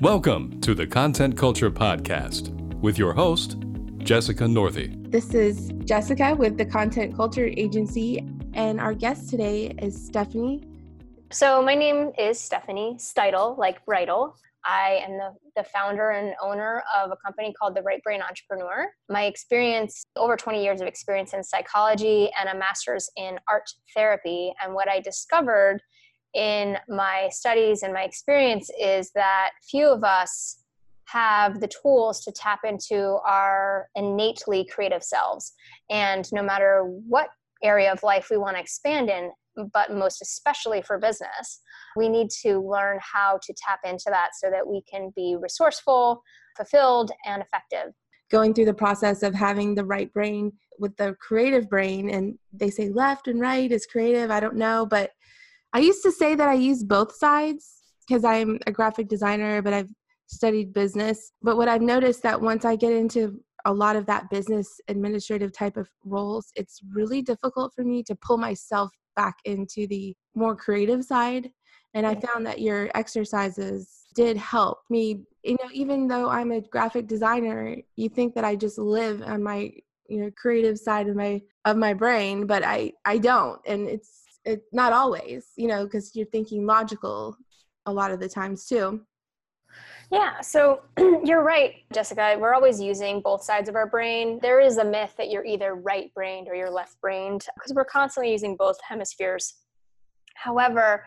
Welcome to the Content Culture Podcast with your host, Jessica Northey. This is Jessica with the Content Culture Agency, and our guest today is Stephanie. So, my name is Stephanie Steidel, like Bridal. I am the, the founder and owner of a company called the Right Brain Entrepreneur. My experience, over 20 years of experience in psychology and a master's in art therapy. And what I discovered in my studies and my experience is that few of us have the tools to tap into our innately creative selves. And no matter what area of life we want to expand in, but most especially for business, we need to learn how to tap into that so that we can be resourceful, fulfilled, and effective. Going through the process of having the right brain with the creative brain, and they say left and right is creative, I don't know, but I used to say that I use both sides because I'm a graphic designer, but I've studied business. But what I've noticed that once I get into a lot of that business administrative type of roles, it's really difficult for me to pull myself back into the more creative side. And I found that your exercises did help me. You know, even though I'm a graphic designer, you think that I just live on my you know creative side of my of my brain, but I I don't, and it's it, not always, you know, because you're thinking logical a lot of the times too. Yeah, so you're right, Jessica. We're always using both sides of our brain. There is a myth that you're either right brained or you're left brained because we're constantly using both hemispheres. However,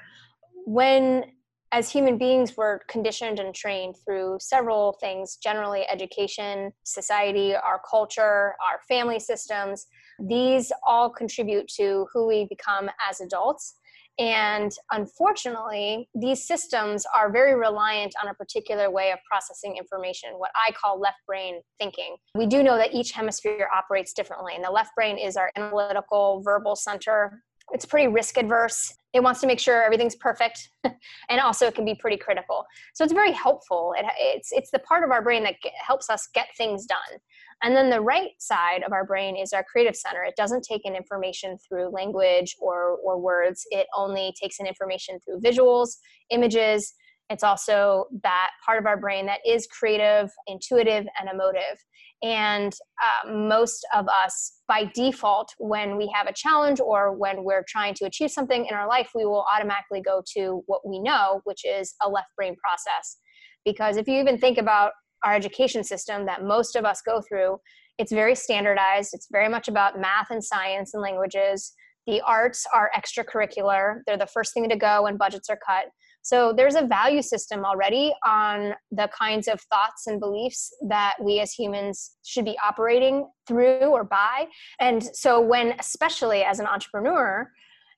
when as human beings we're conditioned and trained through several things generally education society our culture our family systems these all contribute to who we become as adults. And unfortunately, these systems are very reliant on a particular way of processing information, what I call left brain thinking. We do know that each hemisphere operates differently, and the left brain is our analytical, verbal center. It's pretty risk adverse. It wants to make sure everything's perfect, and also it can be pretty critical. So it's very helpful. It, it's it's the part of our brain that helps us get things done. And then the right side of our brain is our creative center. It doesn't take in information through language or, or words, it only takes in information through visuals, images. It's also that part of our brain that is creative, intuitive, and emotive. And uh, most of us, by default, when we have a challenge or when we're trying to achieve something in our life, we will automatically go to what we know, which is a left brain process. Because if you even think about our education system that most of us go through, it's very standardized. It's very much about math and science and languages. The arts are extracurricular, they're the first thing to go when budgets are cut. So there's a value system already on the kinds of thoughts and beliefs that we as humans should be operating through or by. And so, when, especially as an entrepreneur,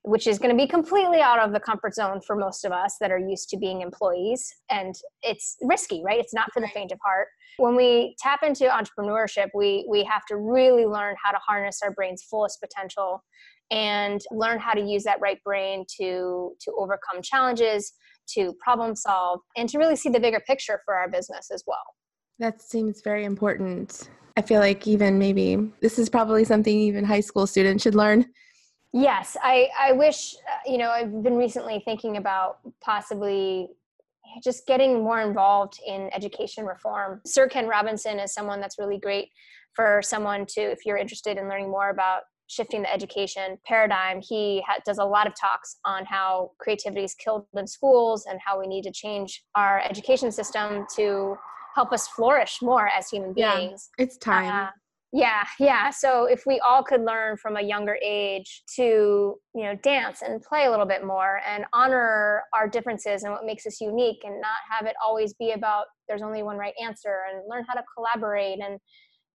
which is going to be completely out of the comfort zone for most of us that are used to being employees. And it's risky, right? It's not for the faint of heart. When we tap into entrepreneurship, we, we have to really learn how to harness our brain's fullest potential and learn how to use that right brain to, to overcome challenges, to problem solve, and to really see the bigger picture for our business as well. That seems very important. I feel like even maybe this is probably something even high school students should learn Yes, I, I wish, uh, you know, I've been recently thinking about possibly just getting more involved in education reform. Sir Ken Robinson is someone that's really great for someone to, if you're interested in learning more about shifting the education paradigm. He ha- does a lot of talks on how creativity is killed in schools and how we need to change our education system to help us flourish more as human beings. Yeah, it's time. Uh, yeah yeah. So if we all could learn from a younger age to you know dance and play a little bit more and honor our differences and what makes us unique and not have it always be about there's only one right answer and learn how to collaborate and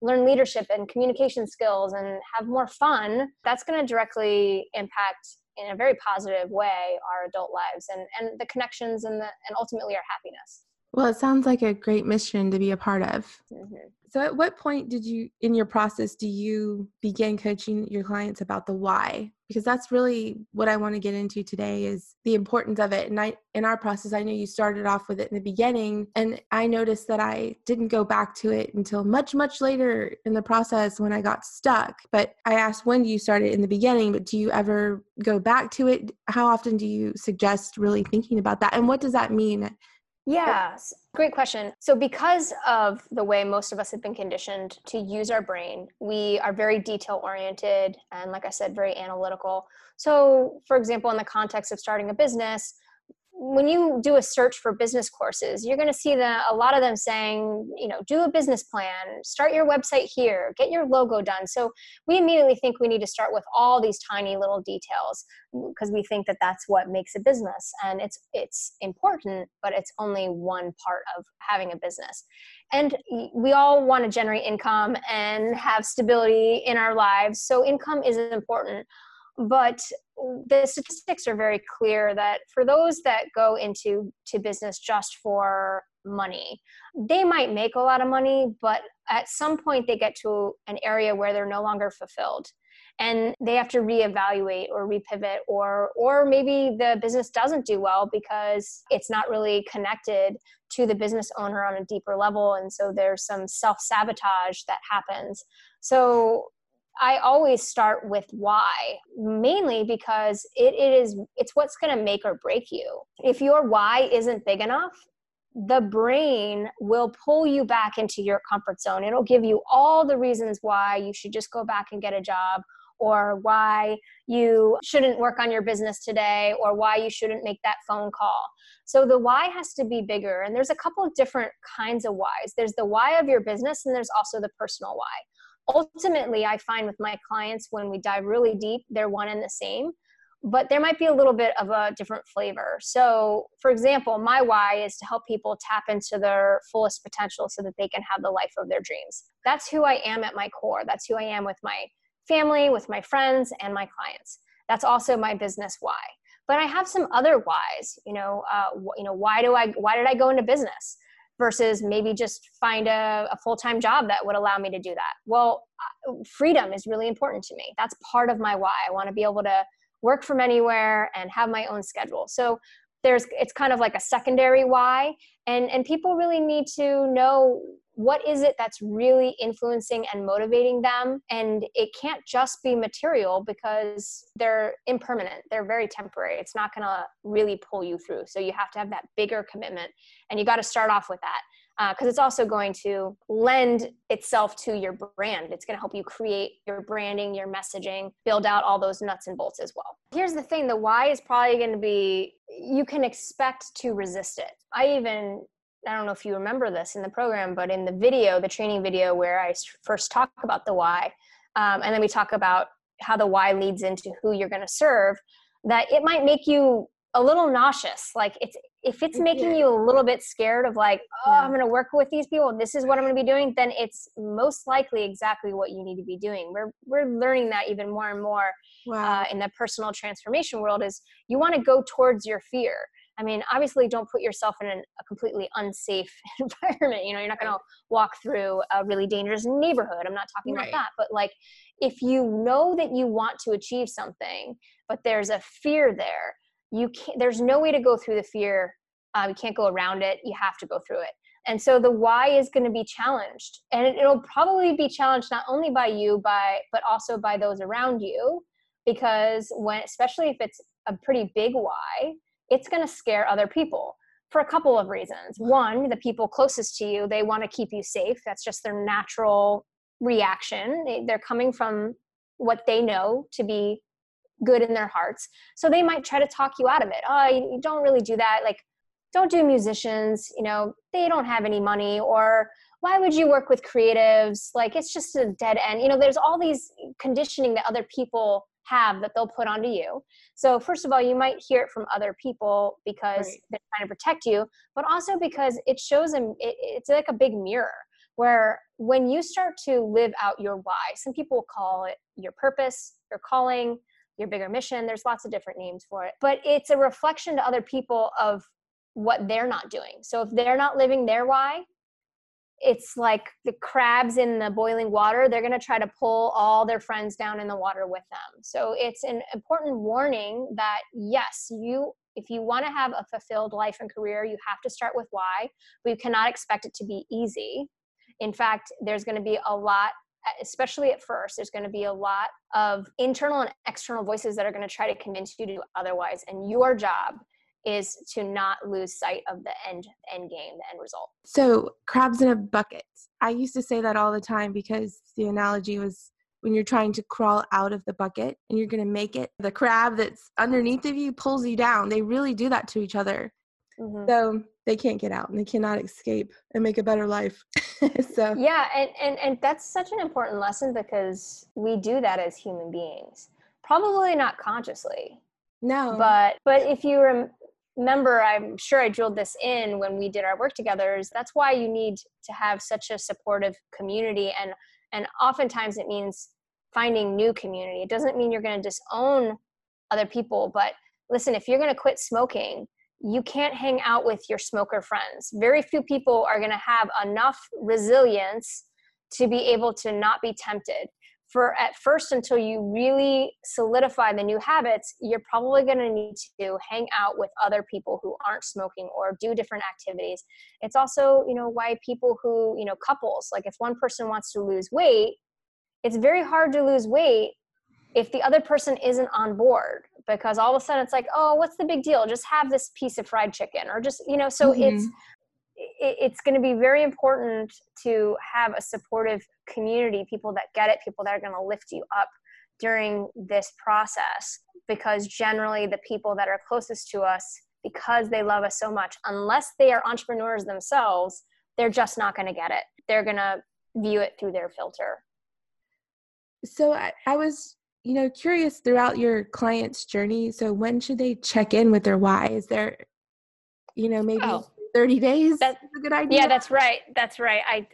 learn leadership and communication skills and have more fun that's going to directly impact in a very positive way our adult lives and and the connections and the and ultimately our happiness well, it sounds like a great mission to be a part of. Mm-hmm. So, at what point did you, in your process, do you begin coaching your clients about the why? Because that's really what I want to get into today is the importance of it. And I, in our process, I know you started off with it in the beginning, and I noticed that I didn't go back to it until much, much later in the process when I got stuck. But I asked when do you start it in the beginning, but do you ever go back to it? How often do you suggest really thinking about that? And what does that mean? Yes, great question. So, because of the way most of us have been conditioned to use our brain, we are very detail oriented and, like I said, very analytical. So, for example, in the context of starting a business, when you do a search for business courses, you're going to see that a lot of them saying, you know, do a business plan, start your website here, get your logo done. So we immediately think we need to start with all these tiny little details because we think that that's what makes a business, and it's it's important, but it's only one part of having a business. And we all want to generate income and have stability in our lives, so income is important but the statistics are very clear that for those that go into to business just for money they might make a lot of money but at some point they get to an area where they're no longer fulfilled and they have to reevaluate or repivot or or maybe the business doesn't do well because it's not really connected to the business owner on a deeper level. And so there's some self-sabotage that happens. So I always start with why, mainly because it, it is it's what's going to make or break you. If your why isn't big enough, the brain will pull you back into your comfort zone. It'll give you all the reasons why you should just go back and get a job or why you shouldn't work on your business today or why you shouldn't make that phone call. So the why has to be bigger. And there's a couple of different kinds of whys. There's the why of your business and there's also the personal why ultimately i find with my clients when we dive really deep they're one and the same but there might be a little bit of a different flavor. So for example my why is to help people tap into their fullest potential so that they can have the life of their dreams. That's who i am at my core. That's who i am with my family with my friends and my clients. That's also my business why. But i have some other whys you know uh, you know why do i why did i go into business versus maybe just find a, a full-time job that would allow me to do that. Well uh, freedom is really important to me. That's part of my why. I want to be able to work from anywhere and have my own schedule. So there's it's kind of like a secondary why and and people really need to know what is it that's really influencing and motivating them and it can't just be material because they're impermanent they're very temporary it's not going to really pull you through so you have to have that bigger commitment and you got to start off with that because uh, it's also going to lend itself to your brand. It's going to help you create your branding, your messaging, build out all those nuts and bolts as well. Here's the thing the why is probably going to be, you can expect to resist it. I even I don't know if you remember this in the program, but in the video, the training video where I first talk about the why, um, and then we talk about how the why leads into who you're going to serve, that it might make you a little nauseous. Like it's if it's making you a little bit scared of like, oh. I'm going to work with these people, this is what I'm going to be doing, then it's most likely exactly what you need to be doing. We're we're learning that even more and more wow. uh, in the personal transformation world. Is you want to go towards your fear I mean, obviously, don't put yourself in an, a completely unsafe environment. You know, you're not going to walk through a really dangerous neighborhood. I'm not talking right. about that. But like, if you know that you want to achieve something, but there's a fear there, you can't. There's no way to go through the fear. Um, you can't go around it. You have to go through it. And so the why is going to be challenged, and it, it'll probably be challenged not only by you, by but also by those around you, because when, especially if it's a pretty big why, it's going to scare other people for a couple of reasons. One, the people closest to you, they want to keep you safe. That's just their natural reaction. They're coming from what they know to be good in their hearts. So they might try to talk you out of it. Oh, you don't really do that. Like, don't do musicians. You know, they don't have any money. Or why would you work with creatives? Like, it's just a dead end. You know, there's all these conditioning that other people have that they'll put onto you. So, first of all, you might hear it from other people because right. they're trying to protect you, but also because it shows them, it, it's like a big mirror where when you start to live out your why, some people call it your purpose, your calling, your bigger mission. There's lots of different names for it, but it's a reflection to other people of what they're not doing. So, if they're not living their why, it's like the crabs in the boiling water they're going to try to pull all their friends down in the water with them. So it's an important warning that yes you if you want to have a fulfilled life and career you have to start with why but you cannot expect it to be easy. In fact there's going to be a lot especially at first there's going to be a lot of internal and external voices that are going to try to convince you to do otherwise and your job is to not lose sight of the end end game, the end result. So crabs in a bucket. I used to say that all the time because the analogy was when you're trying to crawl out of the bucket and you're going to make it, the crab that's underneath of you pulls you down. They really do that to each other. Mm-hmm. So they can't get out and they cannot escape and make a better life. so yeah, and, and and that's such an important lesson because we do that as human beings. Probably not consciously. No. But but if you rem- remember, I'm sure I drilled this in when we did our work together. Is that's why you need to have such a supportive community, and and oftentimes it means finding new community. It doesn't mean you're going to disown other people, but listen, if you're going to quit smoking, you can't hang out with your smoker friends. Very few people are going to have enough resilience to be able to not be tempted. For at first, until you really solidify the new habits, you're probably going to need to hang out with other people who aren't smoking or do different activities. It's also, you know, why people who, you know, couples, like if one person wants to lose weight, it's very hard to lose weight if the other person isn't on board because all of a sudden it's like oh what's the big deal just have this piece of fried chicken or just you know so mm-hmm. it's it's going to be very important to have a supportive community people that get it people that are going to lift you up during this process because generally the people that are closest to us because they love us so much unless they are entrepreneurs themselves they're just not going to get it. They're going to view it through their filter. So I, I was you know curious throughout your client's journey so when should they check in with their why? Is there you know maybe oh, 30 days? That's a good idea? Yeah that's right that's right. I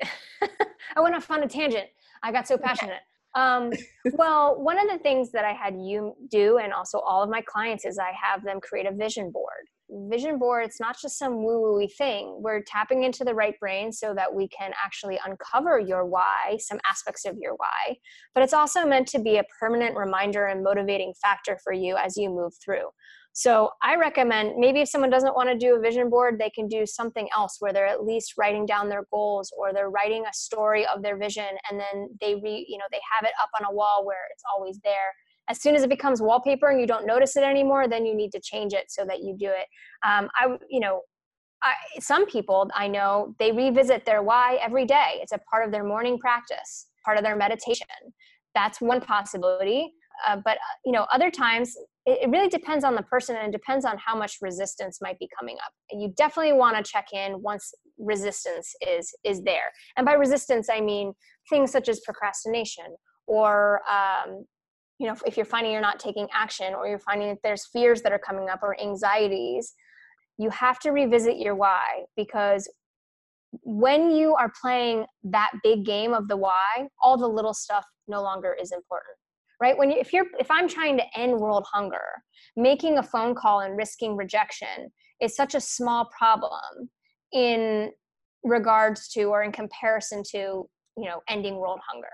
i went off on a tangent. I got so passionate. Um, well one of the things that i had you do and also all of my clients is i have them create a vision board. Vision board it's not just some woo woo thing. We're tapping into the right brain so that we can actually uncover your why some aspects of your why. But it's also meant to be a permanent reminder and motivating factor for you as you move through so i recommend maybe if someone doesn't want to do a vision board they can do something else where they're at least writing down their goals or they're writing a story of their vision and then they re you know they have it up on a wall where it's always there. As soon as it becomes wallpaper and you don't notice it anymore then you need to change it so that you do it. Um, i you know I, some people i know they revisit their why every day. It's a part of their morning practice part of their meditation. That's one possibility uh, but uh, you know other times it, really depends on the person and it depends on how much resistance might be coming up. You definitely want to check in once resistance is is there. And by resistance i mean things such as procrastination or um, you know if you're finding you're not taking action or you're finding that there's fears that are coming up or anxieties you have to revisit your why because when you are playing that big game of the why all the little stuff no longer is important right? When you, if you're if i'm trying to end world hunger making a phone call and risking rejection is such a small problem in regards to or in comparison to you know ending world hunger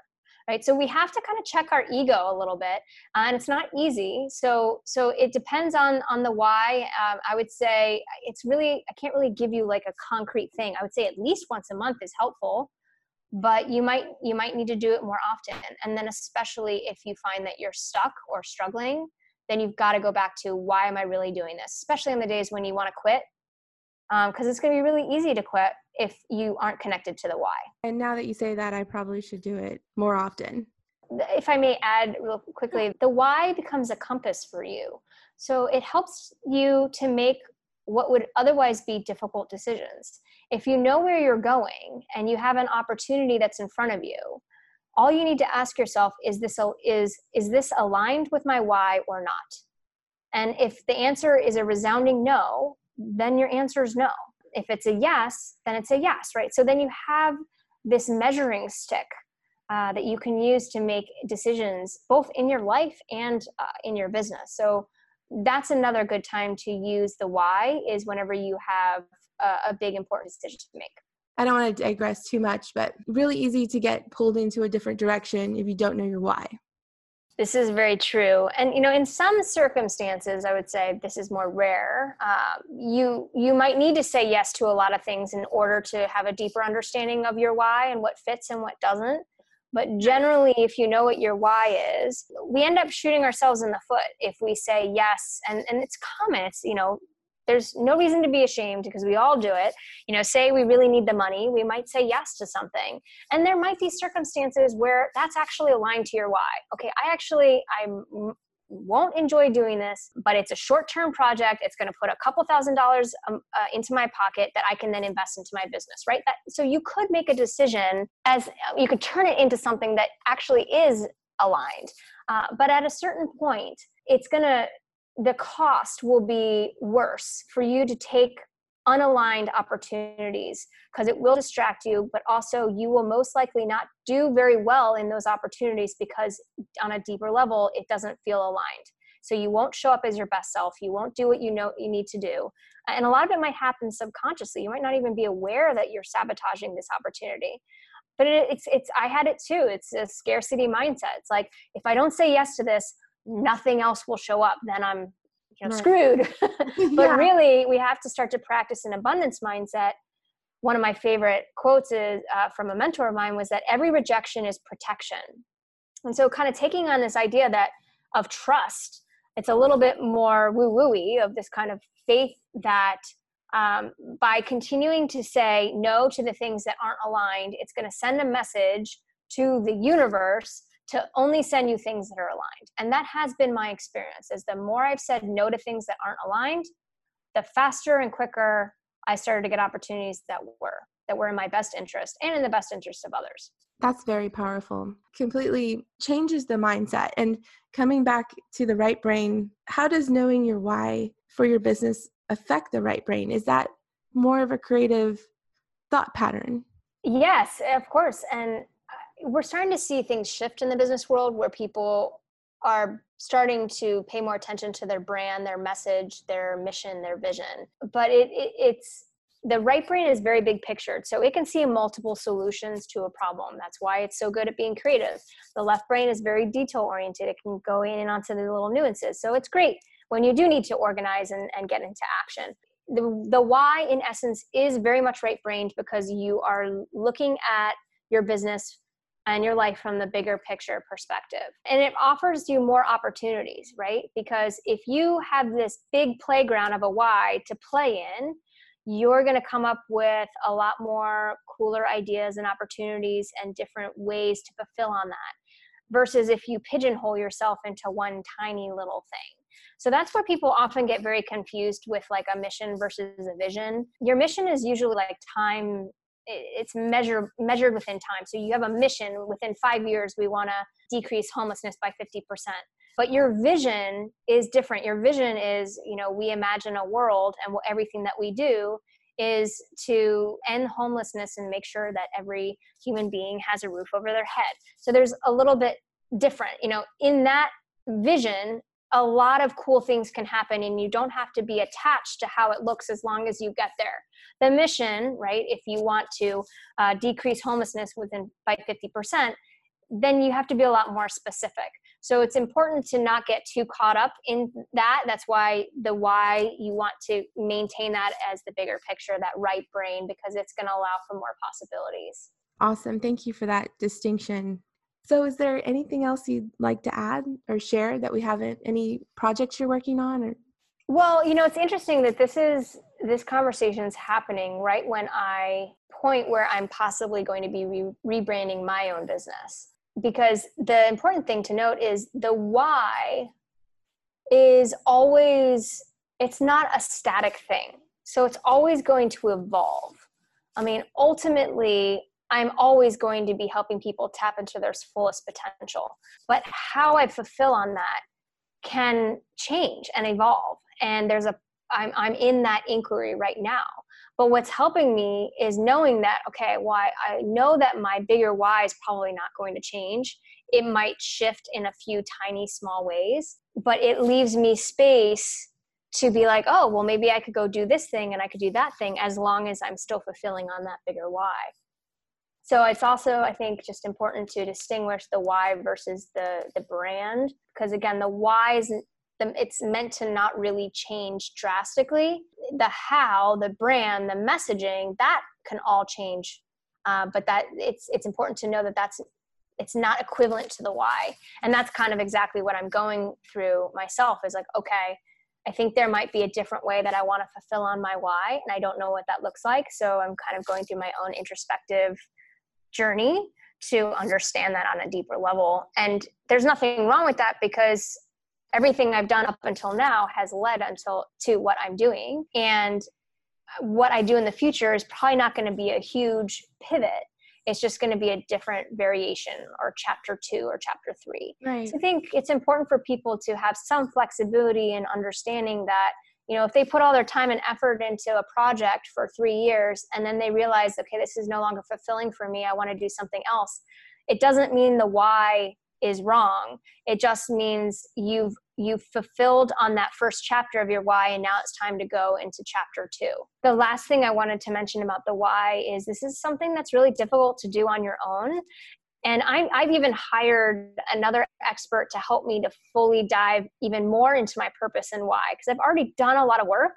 right? So we have to kind of check our ego a little bit uh, and it's not easy. So so it depends on on the why. Um, i would say it's really i can't really give you like a concrete thing. I would say at least once a month is helpful but you might you might need to do it more often and then especially if you find that you're stuck or struggling then you've got to go back to why am i really doing this especially in the days when you want to quit because um, it's going to be really easy to quit if you aren't connected to the why. And now that you say that, I probably should do it more often. If I may add real quickly, the why becomes a compass for you. So it helps you to make what would otherwise be difficult decisions. If you know where you're going and you have an opportunity that's in front of you, all you need to ask yourself is this is is this aligned with my why or not? And if the answer is a resounding no, then your answer is no. If it's a yes, then it's a yes, right? So then you have this measuring stick uh, that you can use to make decisions both in your life and uh, in your business. So that's another good time to use the why is whenever you have a, a big important decision to make. I don't want to digress too much, but really easy to get pulled into a different direction if you don't know your why. This is very true, and you know, in some circumstances, I would say this is more rare. Uh, you you might need to say yes to a lot of things in order to have a deeper understanding of your why and what fits and what doesn't. But generally, if you know what your why is, we end up shooting ourselves in the foot if we say yes. And and it's common. It's you know, there's no reason to be ashamed because we all do it you know say we really need the money we might say yes to something and there might be circumstances where that's actually aligned to your why okay i actually i'm won't enjoy doing this, but it's a short term project. It's going to put a couple thousand dollars um, uh, into my pocket that I can then invest into my business, right? That, so you could make a decision as you could turn it into something that actually is aligned. Uh, but at a certain point, it's going to, the cost will be worse for you to take unaligned opportunities because it will distract you, but also you will most likely not do very well in those opportunities because on a deeper level, it doesn't feel aligned. So you won't show up as your best self. You won't do what you know you need to do. And a lot of it might happen subconsciously. You might not even be aware that you're sabotaging this opportunity. But it, it's it's I had it too. It's a scarcity mindset. It's like if I don't say yes to this, nothing else will show up. Then I'm you know right. screwed but yeah. really we have to start to practice an abundance mindset one of my favorite quotes is uh, from a mentor of mine was that every rejection is protection and so kind of taking on this idea that of trust it's a little bit more woo wooey of this kind of faith that um, by continuing to say no to the things that aren't aligned it's going to send a message to the universe to only send you things that are aligned. And that has been my experience is the more I've said no to things that aren't aligned, the faster and quicker I started to get opportunities that were that were in my best interest and in the best interest of others. That's very powerful. Completely changes the mindset. And coming back to the right brain, how does knowing your why for your business affect the right brain? Is that more of a creative thought pattern? Yes, of course. And we're starting to see things shift in the business world where people are starting to pay more attention to their brand, their message, their mission, their vision. But it, it, it's the right brain is very big pictured, so it can see multiple solutions to a problem. That's why it's so good at being creative. The left brain is very detail oriented. It can go in and onto the little nuances. So it's great when you do need to organize and, and get into action. The, the why, in essence, is very much right brained because you are looking at your business and your life from the bigger picture perspective. And it offers you more opportunities, right? Because if you have this big playground of a why to play in, you're going to come up with a lot more cooler ideas and opportunities and different ways to fulfill on that versus if you pigeonhole yourself into one tiny little thing. So that's where people often get very confused with like a mission versus a vision. Your mission is usually like time it's measured measured within time. So you have a mission within five years. We want to decrease homelessness by fifty percent. But your vision is different. Your vision is, you know, we imagine a world, and everything that we do is to end homelessness and make sure that every human being has a roof over their head. So there's a little bit different. You know, in that vision, a lot of cool things can happen and you don't have to be attached to how it looks as long as you get there. The mission right if you want to uh, decrease homelessness within by 50% then you have to be a lot more specific. So it's important to not get too caught up in that. That's why the why you want to maintain that as the bigger picture that right brain because it's going to allow for more possibilities. Awesome. Thank you for that distinction so, is there anything else you'd like to add or share that we haven't? Any projects you're working on? Or? Well, you know, it's interesting that this is this conversation is happening right when I point where I'm possibly going to be re- rebranding my own business. Because the important thing to note is the why is always it's not a static thing. So it's always going to evolve. I mean, ultimately, I'm always going to be helping people tap into their fullest potential. But how I fulfill on that can change and evolve. And there's a I'm I'm in that inquiry right now. But what's helping me is knowing that okay, why I know that my bigger why is probably not going to change. It might shift in a few tiny small ways, but it leaves me space to be like, oh, well, maybe I could go do this thing and I could do that thing as long as I'm still fulfilling on that bigger why so it's also i think just important to distinguish the why versus the the brand because again the why is it's meant to not really change drastically the how the brand the messaging that can all change uh, but that it's it's important to know that that's it's not equivalent to the why and that's kind of exactly what i'm going through myself is like okay I think there might be a different way that I want to fulfill on my why, and I don't know what that looks like. So I'm kind of going through my own introspective journey to understand that on a deeper level. And there's nothing wrong with that because everything I've done up until now has led until to what I'm doing. And what I do in the future is probably not going to be a huge pivot. It's just going to be a different variation or chapter two or chapter three. Right. So I think it's important for people to have some flexibility and understanding that, you know, if they put all their time and effort into a project for three years and then they realize, okay, this is no longer fulfilling for me, I want to do something else, it doesn't mean the why is wrong. It just means you've you've fulfilled on that first chapter of your why and now it's time to go into chapter 2. The last thing I wanted to mention about the why is this is something that's really difficult to do on your own and I, I've even hired another expert to help me to fully dive even more into my purpose and why because I've already done a lot of work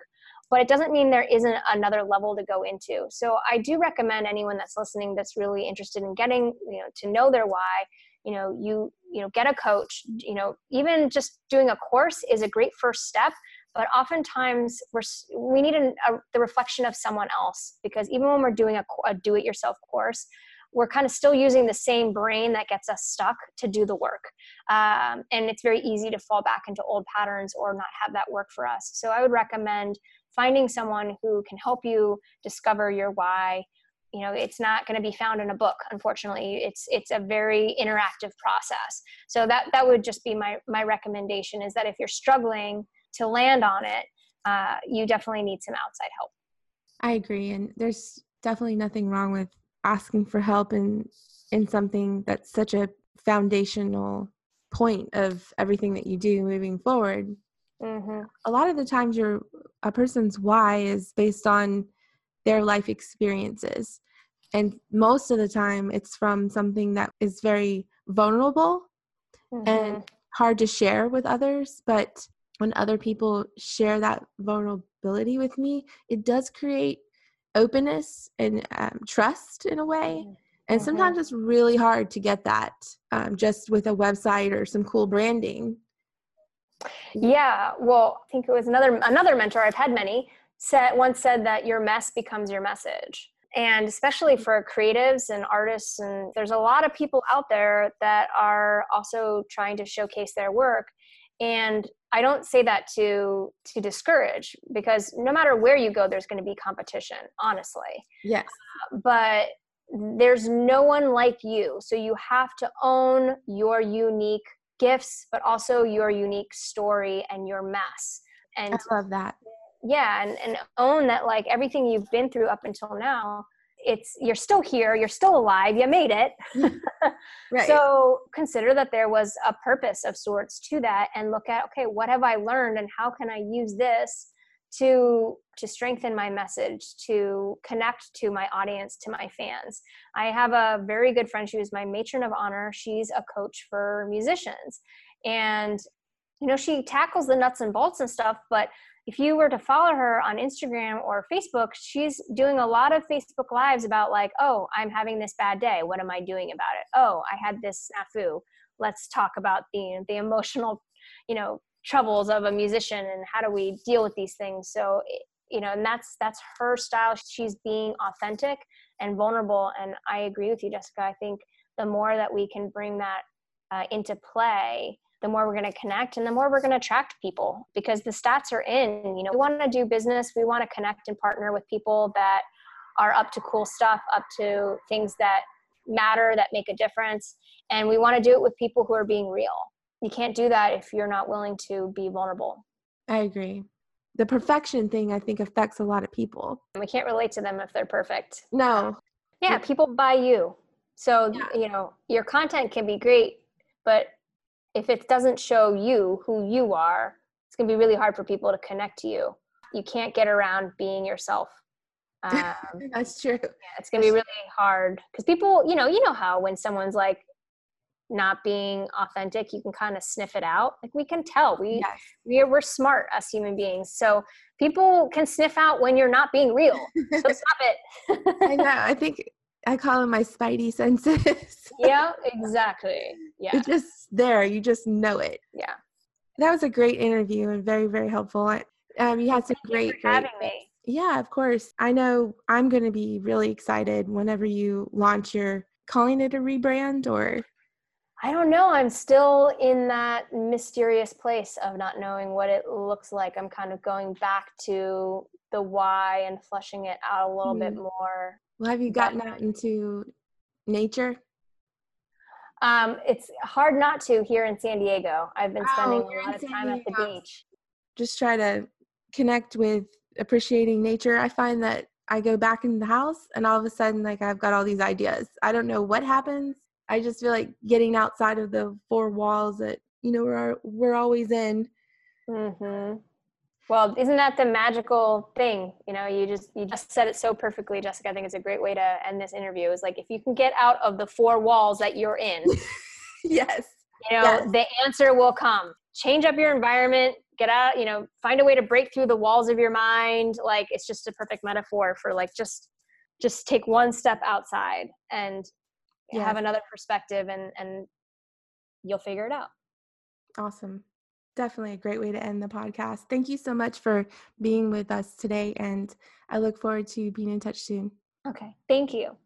but it doesn't mean there isn't another level to go into. So I do recommend anyone that's listening that's really interested in getting, you know, to know their why you know you you know get a coach you know even just doing a course is a great first step but oftentimes we're we need a, the reflection of someone else because even when we're doing a, a do it yourself course we're kind of still using the same brain that gets us stuck to do the work. Um, and it's very easy to fall back into old patterns or not have that work for us. So i would recommend finding someone who can help you discover your why. You know it's not going to be found in a book unfortunately. It's it's a very interactive process. So that that would just be my my recommendation is that if you're struggling to land on it uh, you definitely need some outside help. I agree and there's definitely nothing wrong with asking for help in in something that's such a foundational point of everything that you do moving forward mm-hmm. a lot of the times your a person's why is based on their life experiences. And most of the time, it's from something that is very vulnerable mm-hmm. and hard to share with others. But when other people share that vulnerability with me, it does create openness and um, trust in a way. Mm-hmm. And sometimes it's really hard to get that um, just with a website or some cool branding. Yeah, well, I think it was another another mentor. I've had many said once said that your mess becomes your message and especially for creatives and artists and there's a lot of people out there that are also trying to showcase their work and i don't say that to to discourage because no matter where you go there's going to be competition honestly. Yes. Uh, but there's no one like you so you have to own your unique gifts but also your unique story and your mess. And i love that. Yeah and, and own that like everything you've been through up until now it's you're still here you're still alive you made it. Mm-hmm. Right. so consider that there was a purpose of sorts to that and look at okay what have i learned and how can i use this to to strengthen my message to connect to my audience to my fans. I have a very good friend she was my matron of honor she's a coach for musicians. And you know she tackles the nuts and bolts and stuff but if you were to follow her on Instagram or Facebook, she's doing a lot of Facebook lives about like, oh, I'm having this bad day. What am I doing about it? Oh, I had this snafu. Let's talk about the the emotional, you know, troubles of a musician and how do we deal with these things. So, you know, and that's that's her style. She's being authentic and vulnerable. And I agree with you, Jessica. I think the more that we can bring that uh, into play the more we're going to connect and the more we're going to attract people because the stats are in you know we want to do business we want to connect and partner with people that are up to cool stuff up to things that matter that make a difference and we want to do it with people who are being real. You can't do that if you're not willing to be vulnerable. I agree. The perfection thing i think affects a lot of people. We can't relate to them if they're perfect. No. Yeah. people buy you. So yeah. you know your content can be great but if it doesn't show you who you are, it's going to be really hard for people to connect to you. You can't get around being yourself. Um, That's true. Yeah, it's going to be really hard because people, you know, you know how when someone's like not being authentic, you can kind of sniff it out. Like we can tell. We yes. we are, we're smart as human beings. So people can sniff out when you're not being real. So stop it. I know. I think I call them my spidey senses. yeah, exactly. Yeah. It's just there. You just know it. Yeah. That was a great interview and very, very helpful. Um, you had some Thank great, great having me. Yeah, of course. I know I'm going to be really excited whenever you launch your calling it a rebrand or I don't know. I'm still in that mysterious place of not knowing what it looks like. I'm kind of going back to the why and flushing it out a little bit Mm. more. Well, have you gotten out into nature? Um, it's hard not to here in San Diego. I've been Oh, spending you're a lot of time at the beach. Just try to connect with appreciating nature. I find that I go back in the house and all of a sudden like I've got all these ideas. I don't know what happens. I just feel like getting outside of the four walls that you know we're we're always in. hmm Well, isn't that the magical thing? You know, you just you just said it so perfectly, Jessica. I think it's a great way to end this interview. Is like if you can get out of the four walls that you're in, yes. you know, Yes. the answer will come. Change up your environment. Get out. You know, find a way to break through the walls of your mind. Like it's just a perfect metaphor for like just just take one step outside and have Yes. another perspective, and and you'll figure it out. Awesome. Definitely a great way to end the podcast. Thank you so much for being with us today and I look forward to being in touch soon. Okay. Thank you.